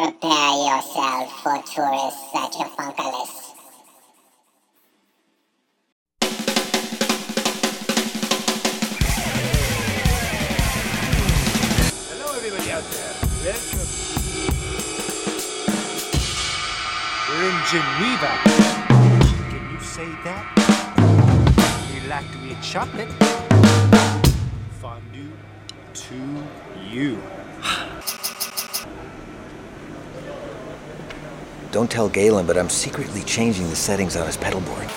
Prepare yourself for tourists at your funkalis. Hello, everybody out there. Welcome. We're in Geneva. Can you say that? We like to eat chocolate. Fondue to you. Don't tell Galen, but I'm secretly changing the settings on his pedal board.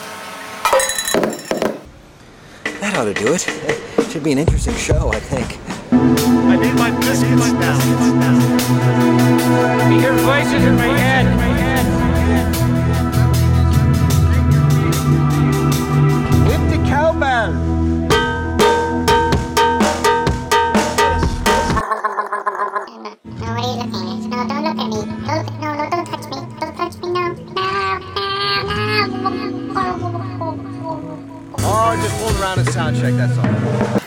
That ought to do it. it Should be an interesting show, I think. I need my biscuits now. I hear voices in my head. A sound check,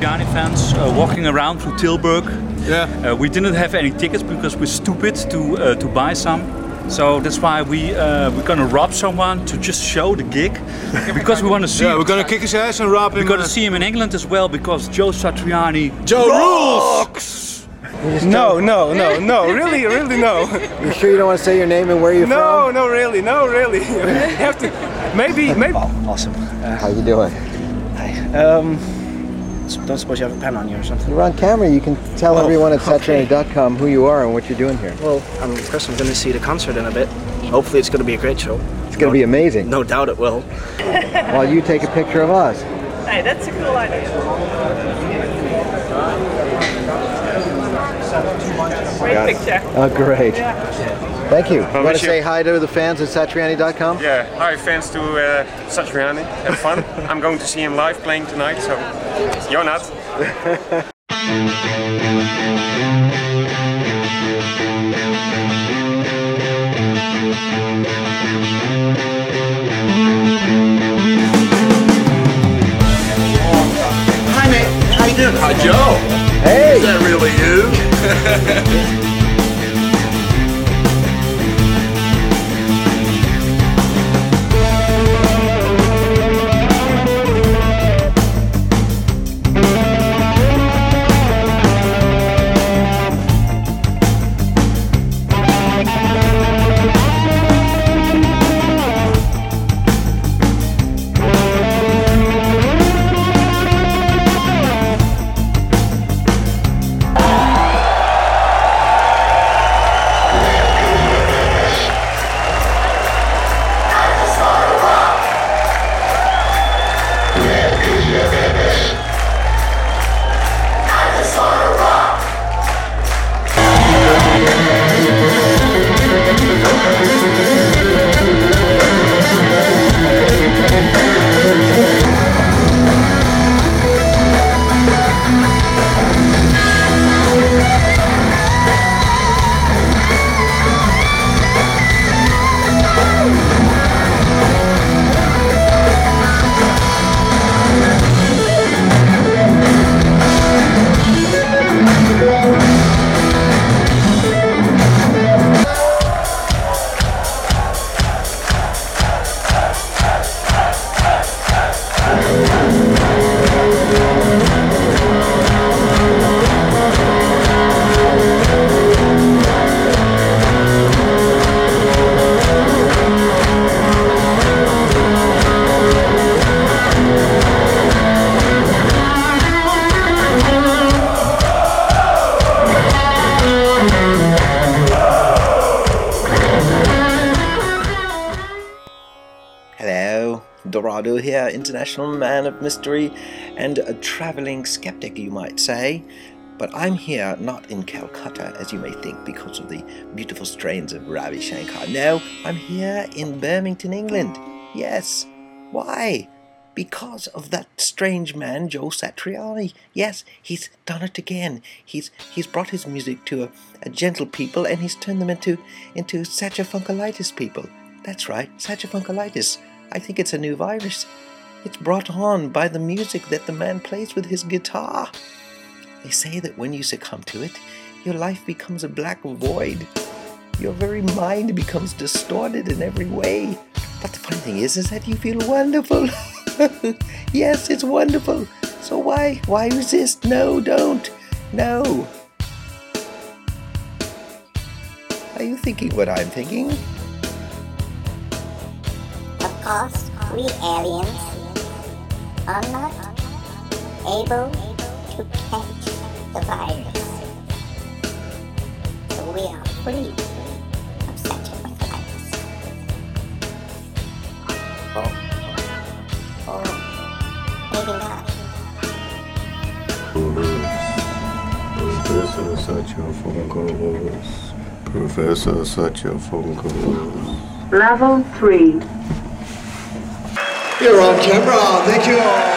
Gianni fans uh, walking around through Tilburg. Yeah. Uh, we didn't have any tickets because we're stupid to uh, to buy some. So that's why we uh, we're gonna rob someone to just show the gig because we want to see. Yeah, we're gonna kick his ass and rob him. We're gonna uh, see him in England as well because Joe Satriani. Joe rules. No, no, no, no. Really, really, no. You sure you don't want to say your name and where you're from? No, no, really, no, really. you have to. Maybe, maybe. Awesome. Uh, How you doing? um, s- don't suppose you have a pen on you or something? You're on camera. You can tell Oh, everyone at okay. satriani.com who you are and what you're doing here. Well, um, first I'm going to see the concert in a bit. Hopefully, it's going to be a great show. It's going to be amazing. No doubt it will. While you take a picture of us. Hey, that's a cool idea. Great picture. Oh, great. Thank you. You want to say hi to the fans at satriani.com? Yeah, hi fans to uh, Satriani. Have fun. I'm going to see him live playing tonight, so you're not. Hi, mate. How you doing? Hi, Joe. Hey! You? Dorado here, international man of mystery and a traveling skeptic, you might say. But I'm here not in Calcutta, as you may think, because of the beautiful strains of Ravi Shankar. No, I'm here in Birmingham, England. Yes. Why? Because of that strange man, Joe Satriani. Yes, he's done it again. He's he's brought his music to a, a gentle people and he's turned them into into Sachafunkalitis people. That's right, Sachafunkalitis. I think it's a new virus. It's brought on by the music that the man plays with his guitar. They say that when you succumb to it, your life becomes a black void. Your very mind becomes distorted in every way. But the funny thing is, is that you feel wonderful. yes, it's wonderful. So why, why resist? No, don't. No. Are you thinking what I'm thinking? Of we aliens are not able to catch the virus. So we are free of such a virus. Or, or maybe not. Professor Sachafunkos. Professor Sachafunkos. Level 3. You're on camera. Thank you.